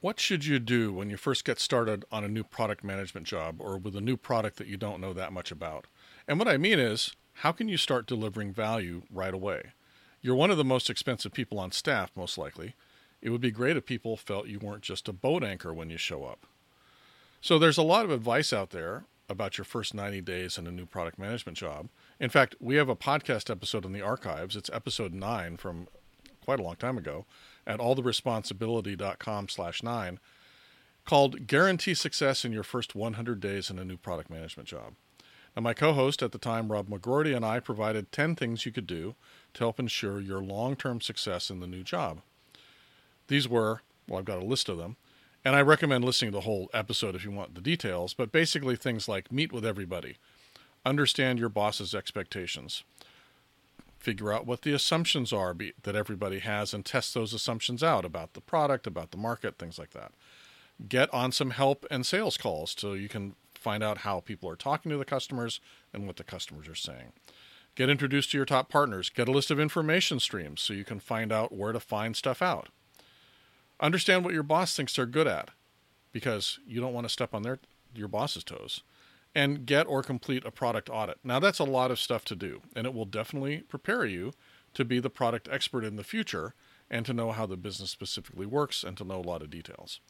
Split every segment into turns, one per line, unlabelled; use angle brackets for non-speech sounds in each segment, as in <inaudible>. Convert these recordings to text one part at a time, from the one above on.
What should you do when you first get started on a new product management job or with a new product that you don't know that much about? And what I mean is, how can you start delivering value right away? You're one of the most expensive people on staff, most likely. It would be great if people felt you weren't just a boat anchor when you show up. So there's a lot of advice out there about your first 90 days in a new product management job. In fact, we have a podcast episode in the archives. It's episode 9 from quite a long time ago at alltheresponsibility.com slash 9 called Guarantee Success in Your First 100 Days in a New Product Management Job. Now, my co host at the time, Rob McGroarty, and I provided 10 things you could do to help ensure your long term success in the new job. These were, well, I've got a list of them, and I recommend listening to the whole episode if you want the details, but basically things like meet with everybody, understand your boss's expectations, figure out what the assumptions are be, that everybody has and test those assumptions out about the product, about the market, things like that. Get on some help and sales calls so you can find out how people are talking to the customers and what the customers are saying. Get introduced to your top partners. Get a list of information streams so you can find out where to find stuff out. Understand what your boss thinks they're good at because you don't want to step on their your boss's toes and get or complete a product audit. Now, that's a lot of stuff to do, and it will definitely prepare you to be the product expert in the future and to know how the business specifically works and to know a lot of details.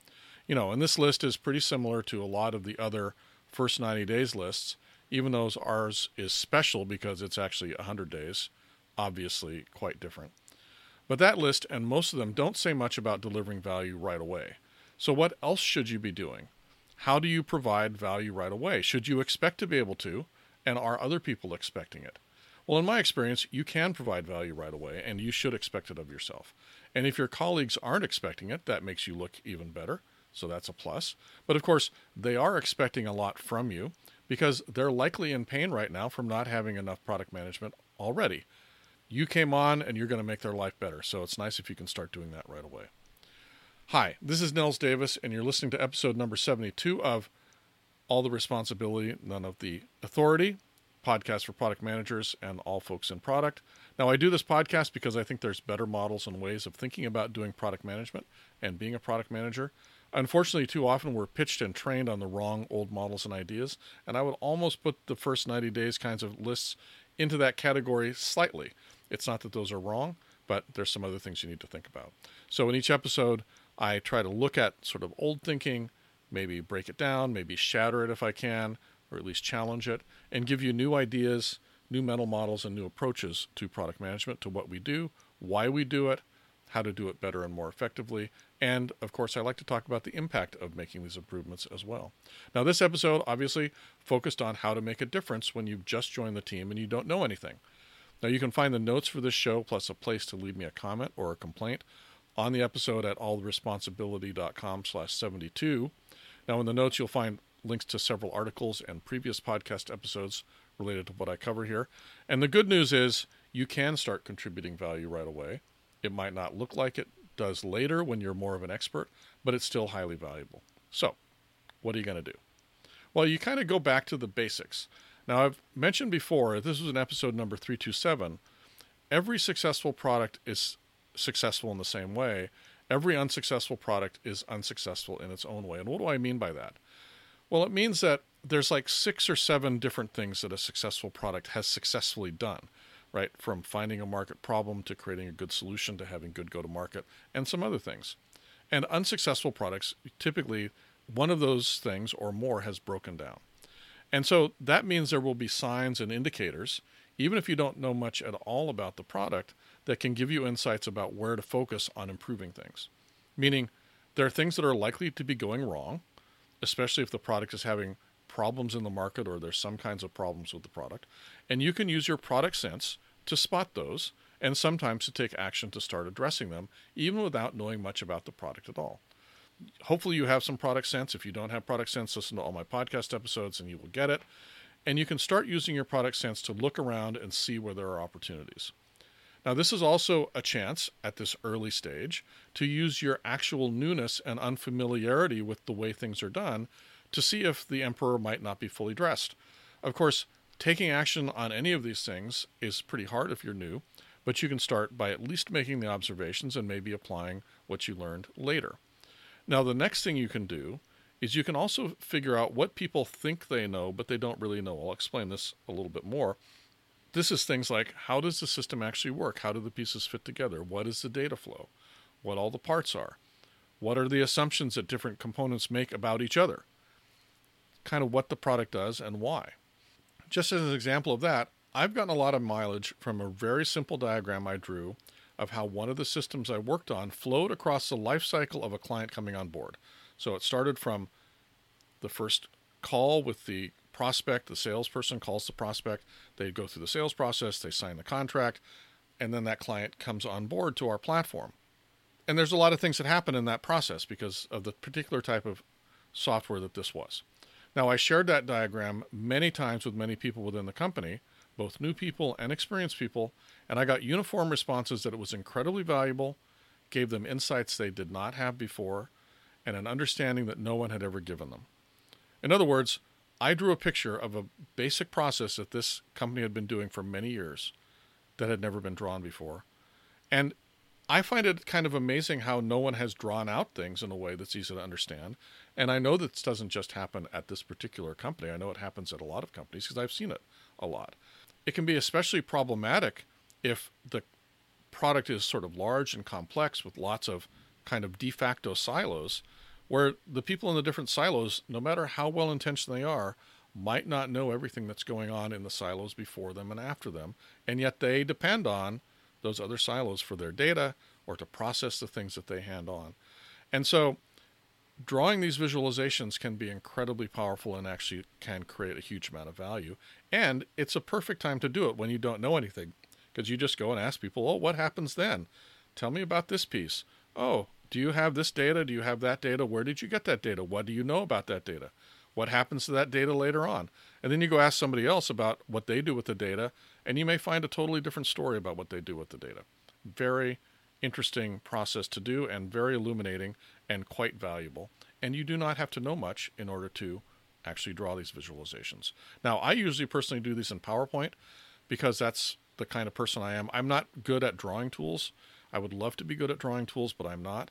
You know, and this list is pretty similar to a lot of the other first 90 days lists, even though ours is special because it's actually 100 days, obviously quite different. But that list and most of them don't say much about delivering value right away. So, what else should you be doing? How do you provide value right away? Should you expect to be able to? And are other people expecting it? Well, in my experience, you can provide value right away, and you should expect it of yourself. And if your colleagues aren't expecting it, that makes you look even better. So that's a plus. But of course, they are expecting a lot from you because they're likely in pain right now from not having enough product management already. You came on and you're going to make their life better. So it's nice if you can start doing that right away. Hi, this is Nils Davis, and you're listening to episode number 72 of All the Responsibility, None of the Authority, podcast for product managers and all folks in product. Now, I do this podcast because I think there's better models and ways of thinking about doing product management and being a product manager. Unfortunately, too often we're pitched and trained on the wrong old models and ideas, and I would almost put the first 90 days kinds of lists into that category slightly. It's not that those are wrong, but there's some other things you need to think about. So, in each episode, I try to look at sort of old thinking, maybe break it down, maybe shatter it if I can, or at least challenge it, and give you new ideas, new mental models, and new approaches to product management, to what we do, why we do it, how to do it better and more effectively. And of course, I like to talk about the impact of making these improvements as well. Now, this episode obviously focused on how to make a difference when you've just joined the team and you don't know anything. Now, you can find the notes for this show plus a place to leave me a comment or a complaint on the episode at alltheresponsibility.com slash 72. Now, in the notes, you'll find links to several articles and previous podcast episodes related to what I cover here. And the good news is you can start contributing value right away. It might not look like it does later when you're more of an expert, but it's still highly valuable. So, what are you going to do? Well, you kind of go back to the basics. Now, I've mentioned before, this was an episode number 327. Every successful product is successful in the same way, every unsuccessful product is unsuccessful in its own way. And what do I mean by that? Well, it means that there's like six or seven different things that a successful product has successfully done, right? From finding a market problem to creating a good solution to having good go to market and some other things. And unsuccessful products, typically one of those things or more has broken down. And so that means there will be signs and indicators, even if you don't know much at all about the product, that can give you insights about where to focus on improving things. Meaning, there are things that are likely to be going wrong, especially if the product is having problems in the market or there's some kinds of problems with the product. And you can use your product sense to spot those and sometimes to take action to start addressing them, even without knowing much about the product at all. Hopefully, you have some product sense. If you don't have product sense, listen to all my podcast episodes and you will get it. And you can start using your product sense to look around and see where there are opportunities. Now, this is also a chance at this early stage to use your actual newness and unfamiliarity with the way things are done to see if the emperor might not be fully dressed. Of course, taking action on any of these things is pretty hard if you're new, but you can start by at least making the observations and maybe applying what you learned later. Now, the next thing you can do is you can also figure out what people think they know, but they don't really know. I'll explain this a little bit more. This is things like how does the system actually work? How do the pieces fit together? What is the data flow? What all the parts are? What are the assumptions that different components make about each other? Kind of what the product does and why. Just as an example of that, I've gotten a lot of mileage from a very simple diagram I drew of how one of the systems I worked on flowed across the life cycle of a client coming on board. So it started from the first call with the prospect, the salesperson calls the prospect, they go through the sales process, they sign the contract, and then that client comes on board to our platform. And there's a lot of things that happen in that process because of the particular type of software that this was. Now, I shared that diagram many times with many people within the company, both new people and experienced people, and I got uniform responses that it was incredibly valuable, gave them insights they did not have before, and an understanding that no one had ever given them. In other words, I drew a picture of a basic process that this company had been doing for many years that had never been drawn before. And I find it kind of amazing how no one has drawn out things in a way that's easy to understand. And I know this doesn't just happen at this particular company. I know it happens at a lot of companies because I've seen it a lot. It can be especially problematic if the product is sort of large and complex with lots of kind of de facto silos where the people in the different silos, no matter how well intentioned they are, might not know everything that's going on in the silos before them and after them, and yet they depend on those other silos for their data or to process the things that they hand on. And so drawing these visualizations can be incredibly powerful and actually can create a huge amount of value. And it's a perfect time to do it when you don't know anything because you just go and ask people, oh, what happens then? Tell me about this piece. Oh, do you have this data? Do you have that data? Where did you get that data? What do you know about that data? What happens to that data later on? And then you go ask somebody else about what they do with the data, and you may find a totally different story about what they do with the data. Very interesting process to do and very illuminating and quite valuable. And you do not have to know much in order to actually draw these visualizations. Now, I usually personally do these in PowerPoint because that's the kind of person I am. I'm not good at drawing tools. I would love to be good at drawing tools, but I'm not.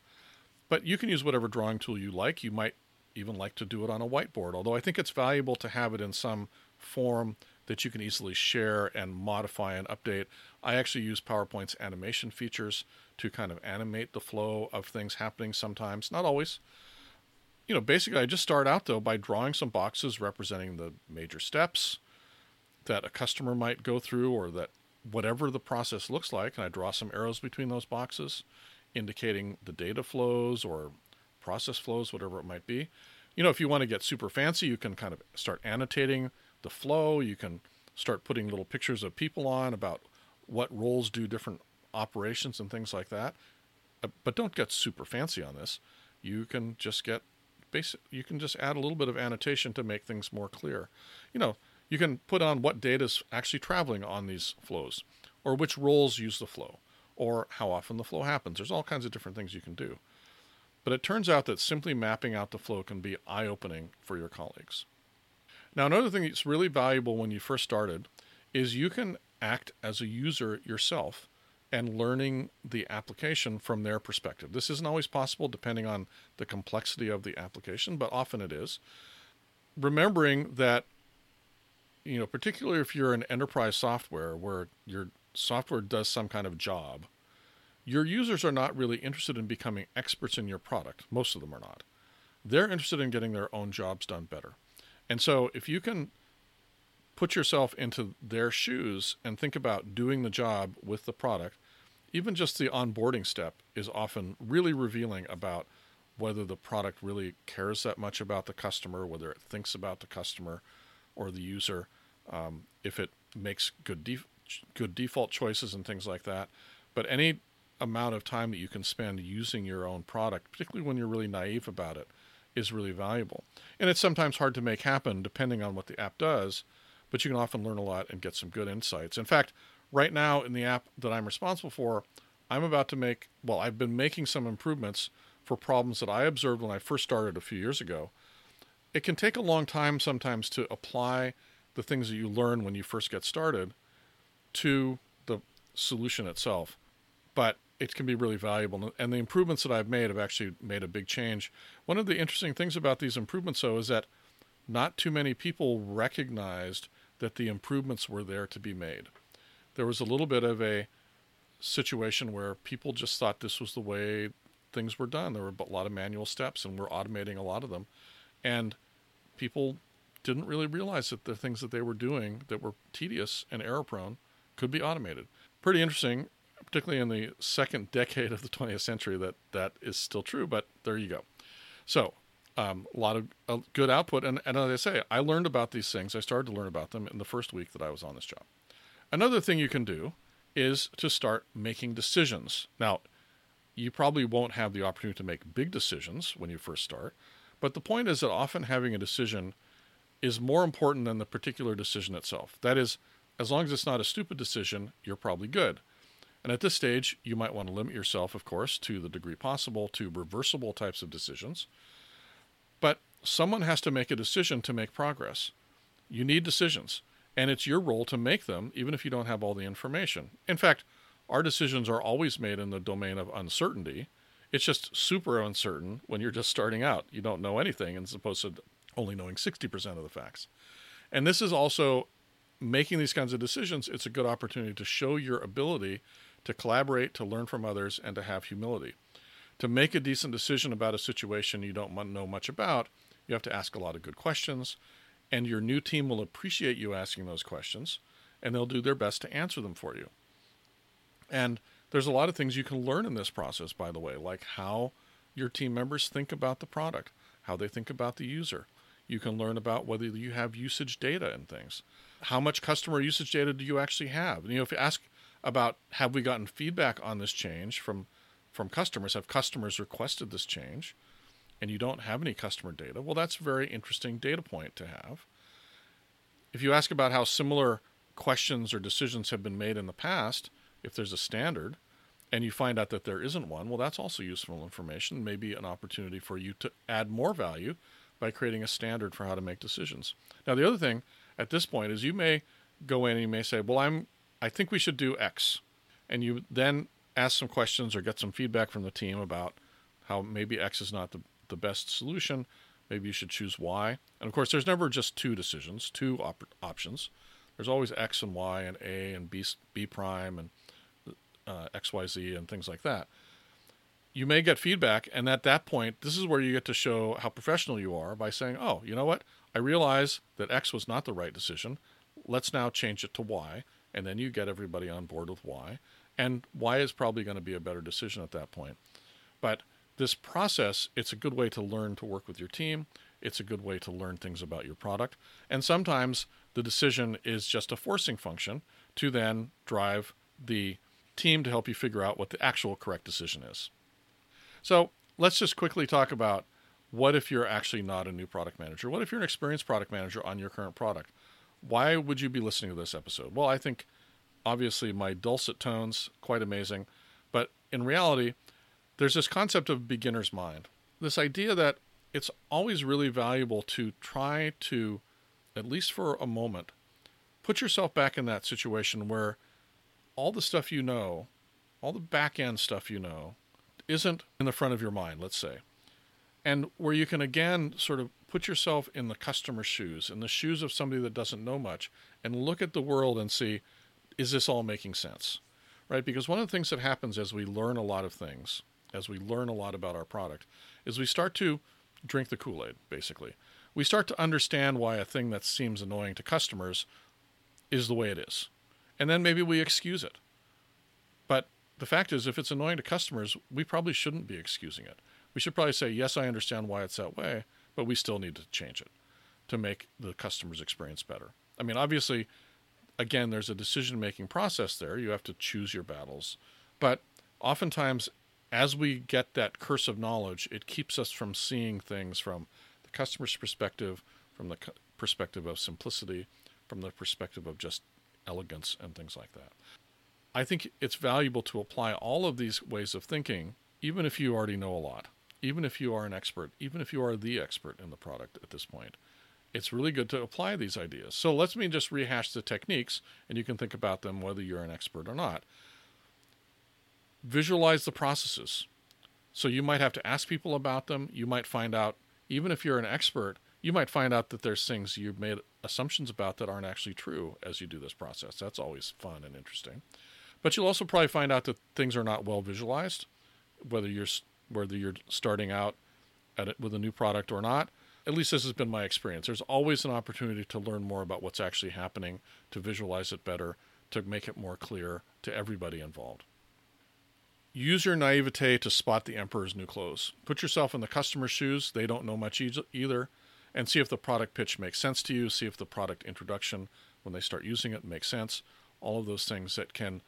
But you can use whatever drawing tool you like. You might even like to do it on a whiteboard, although I think it's valuable to have it in some form that you can easily share and modify and update. I actually use PowerPoint's animation features to kind of animate the flow of things happening sometimes, not always. You know, basically, I just start out though by drawing some boxes representing the major steps that a customer might go through or that whatever the process looks like, and I draw some arrows between those boxes indicating the data flows or process flows, whatever it might be. You know, if you want to get super fancy, you can kind of start annotating the flow. You can start putting little pictures of people on about what roles do different operations and things like that. Uh, but don't get super fancy on this. You can just get basic. You can just add a little bit of annotation to make things more clear. You know, you can put on what data is actually traveling on these flows, or which roles use the flow, or how often the flow happens. There's all kinds of different things you can do. But it turns out that simply mapping out the flow can be eye opening for your colleagues. Now, another thing that's really valuable when you first started is you can act as a user yourself and learning the application from their perspective. This isn't always possible depending on the complexity of the application, but often it is. Remembering that you know, particularly if you're an enterprise software where your software does some kind of job, your users are not really interested in becoming experts in your product. Most of them are not. They're interested in getting their own jobs done better. And so if you can put yourself into their shoes and think about doing the job with the product, even just the onboarding step is often really revealing about whether the product really cares that much about the customer, whether it thinks about the customer or the user, um, if it makes good def- good default choices and things like that. But any amount of time that you can spend using your own product, particularly when you're really naive about it, is really valuable. And it's sometimes hard to make happen depending on what the app does, but you can often learn a lot and get some good insights. In fact, right now in the app that I'm responsible for, I'm about to make, well, I've been making some improvements for problems that I observed when I first started a few years ago. It can take a long time sometimes to apply the things that you learn when you first get started to the solution itself. But it can be really valuable. And the improvements that I've made have actually made a big change. One of the interesting things about these improvements, though, is that not too many people recognized that the improvements were there to be made. There was a little bit of a situation where people just thought this was the way things were done. There were a lot of manual steps, and we're automating a lot of them. And people didn't really realize that the things that they were doing that were tedious and error prone could be automated. Pretty interesting, particularly in the second <laughs> decade of the 20th century, that that is still true, but there you go. So, um, a lot of uh, good output. And, and as I say, I learned about these things. I started to learn about them in the first week that I was on this job. Another thing you can do is to start making decisions. Now, you probably won't have the opportunity to make big decisions when you first start, but the point is that often having a decision is more important than the particular decision itself. That is, as long as it's not a stupid decision, you're probably good. And at this stage, you might want to limit yourself, of course, to the degree possible to reversible types of decisions. But someone has to make a decision to make progress. You need decisions, and it's your role to make them, even if you don't have all the information. In fact, our decisions are always made in the domain of uncertainty. It's just super uncertain when you're just starting out. You don't know anything, as supposed to only knowing 60% of the facts. And this is also making these kinds of decisions, it's a good opportunity to show your ability to collaborate, to learn from others, and to have humility. To make a decent decision about a situation you don't know much about, you have to ask a lot of good questions, and your new team will appreciate you asking those questions, and they'll do their best to answer them for you. And there's a lot of things you can learn in this process, by the way, like how your team members think about the product, how they think about the user. You can learn about whether you have usage data and things. How much customer usage data do you actually have? And, you know, if you ask about have we gotten feedback on this change from from customers, have customers requested this change, and you don't have any customer data, well, that's a very interesting data point to have. If you ask about how similar questions or decisions have been made in the past, if there's a standard, and you find out that there isn't one, well, that's also useful information, maybe an opportunity for you to add more value by creating a standard for how to make decisions. Now, the other thing at this point is you may go in and you may say, well, I'm, I think we should do X. And you then ask some questions or get some feedback from the team about how maybe X is not the, the best solution. Maybe you should choose Y. And of course, there's never just two decisions, two op- options. There's always X and Y and A and B, B prime and uh, XYZ and things like that. You may get feedback, and at that point, this is where you get to show how professional you are by saying, Oh, you know what? I realize that X was not the right decision. Let's now change it to Y. And then you get everybody on board with Y. And Y is probably going to be a better decision at that point. But this process, it's a good way to learn to work with your team. It's a good way to learn things about your product. And sometimes the decision is just a forcing function to then drive the team to help you figure out what the actual correct decision is. So let's just quickly talk about what if you're actually not a new product manager? What if you're an experienced product manager on your current product? Why would you be listening to this episode? Well, I think obviously my dulcet tones, quite amazing. But in reality, there's this concept of beginner's mind. This idea that it's always really valuable to try to, at least for a moment, put yourself back in that situation where all the stuff you know, all the back end stuff you know, isn't in the front of your mind, let's say. And where you can again sort of put yourself in the customer's shoes, in the shoes of somebody that doesn't know much, and look at the world and see, is this all making sense? Right? Because one of the things that happens as we learn a lot of things, as we learn a lot about our product, is we start to drink the Kool Aid, basically. We start to understand why a thing that seems annoying to customers is the way it is. And then maybe we excuse it. The fact is, if it's annoying to customers, we probably shouldn't be excusing it. We should probably say, yes, I understand why it's that way, but we still need to change it to make the customer's experience better. I mean, obviously, again, there's a decision making process there. You have to choose your battles. But oftentimes, as we get that curse of knowledge, it keeps us from seeing things from the customer's perspective, from the perspective of simplicity, from the perspective of just elegance and things like that. I think it's valuable to apply all of these ways of thinking, even if you already know a lot, even if you are an expert, even if you are the expert in the product at this point. It's really good to apply these ideas. So let me just rehash the techniques, and you can think about them whether you're an expert or not. Visualize the processes. So you might have to ask people about them. You might find out, even if you're an expert, you might find out that there's things you've made assumptions about that aren't actually true as you do this process. That's always fun and interesting. But you'll also probably find out that things are not well visualized, whether you're whether you're starting out at it with a new product or not. At least this has been my experience. There's always an opportunity to learn more about what's actually happening, to visualize it better, to make it more clear to everybody involved. Use your naivete to spot the emperor's new clothes. Put yourself in the customer's shoes. They don't know much either and see if the product pitch makes sense to you, see if the product introduction, when they start using it, makes sense. All of those things that can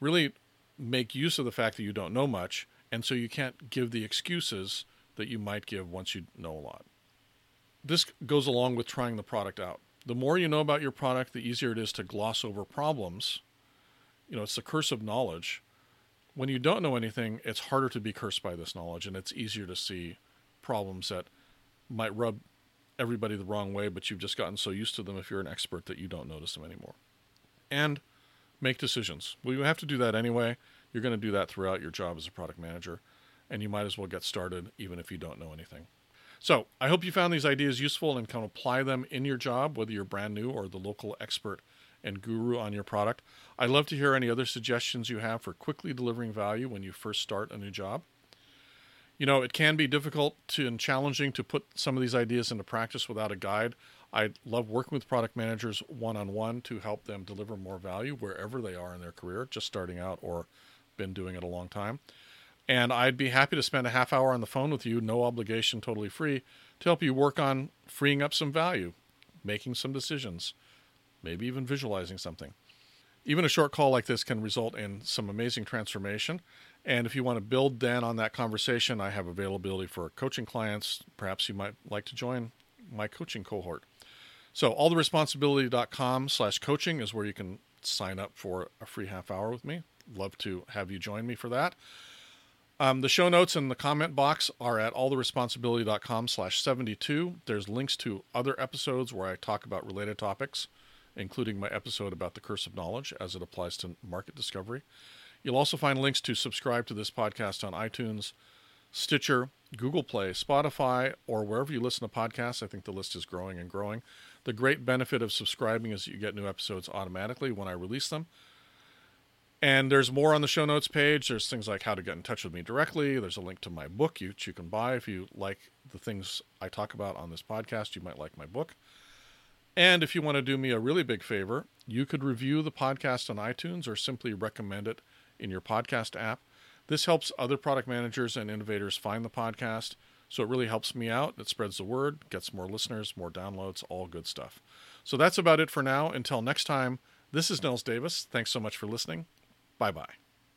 really make use of the fact that you don't know much, and so you can't give the excuses that you might give once you know a lot. This goes along with trying the product out. The more you know about your product, the easier it is to gloss over problems. You know, it's the curse of knowledge. When you don't know anything, it's harder to be cursed by this knowledge, and it's easier to see problems that might rub everybody the wrong way, but you've just gotten so used to them if you're an expert that you don't notice them anymore. And make decisions. Well, you have to do that anyway. You're going to do that throughout your job as a product manager, and you might as well get started even if you don't know anything. So, I hope you found these ideas useful and can apply them in your job, whether you're brand new or the local expert and guru on your product. I'd love to hear any other suggestions you have for quickly delivering value when you first start a new job you know, it can be difficult to, and challenging to put some of these ideas into practice without a guide. I love working with product managers one on one to help them deliver more value wherever they are in their career, just starting out or been doing it a long time. And I'd be happy to spend a half hour on the phone with you, no obligation, totally free, to help you work on freeing up some value, making some decisions, maybe even visualizing something. Even a short call like this can result in some amazing transformation. And if you want to build then on that conversation, I have availability for coaching clients. Perhaps you might like to join my coaching cohort. So alltheresponsibility.com slash coaching is where you can sign up for a free half hour with me. Love to have you join me for that. Um, the show notes in the comment box are at alltheresponsibility.com slash 72. There's links to other episodes where I talk about related topics, including my episode about the curse of knowledge as it applies to market discovery. You'll also find links to subscribe to this podcast on iTunes, Stitcher, Google Play, Spotify, or wherever you listen to podcasts. I think the list is growing and growing. The great benefit of subscribing is you get new episodes automatically when I release them. And there's more on the show notes page. There's things like how to get in touch with me directly. There's a link to my book, which you can buy if you like the things I talk about on this podcast. You might like my book. And if you want to do me a really big favor, you could review the podcast on iTunes or simply recommend it in your podcast app. This helps other product managers and innovators find the podcast. So it really helps me out. It spreads the word, gets more listeners, more downloads, all good stuff. So that's about it for now. Until next time, this is Nils Davis. Thanks so much for listening. Bye bye.